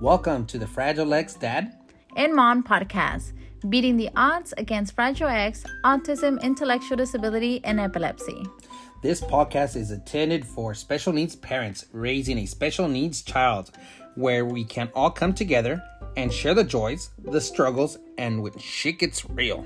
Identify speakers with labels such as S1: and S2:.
S1: Welcome to the Fragile X Dad
S2: and Mom podcast, beating the odds against Fragile X, autism, intellectual disability, and epilepsy.
S1: This podcast is intended for special needs parents raising a special needs child, where we can all come together and share the joys, the struggles, and when shit gets real.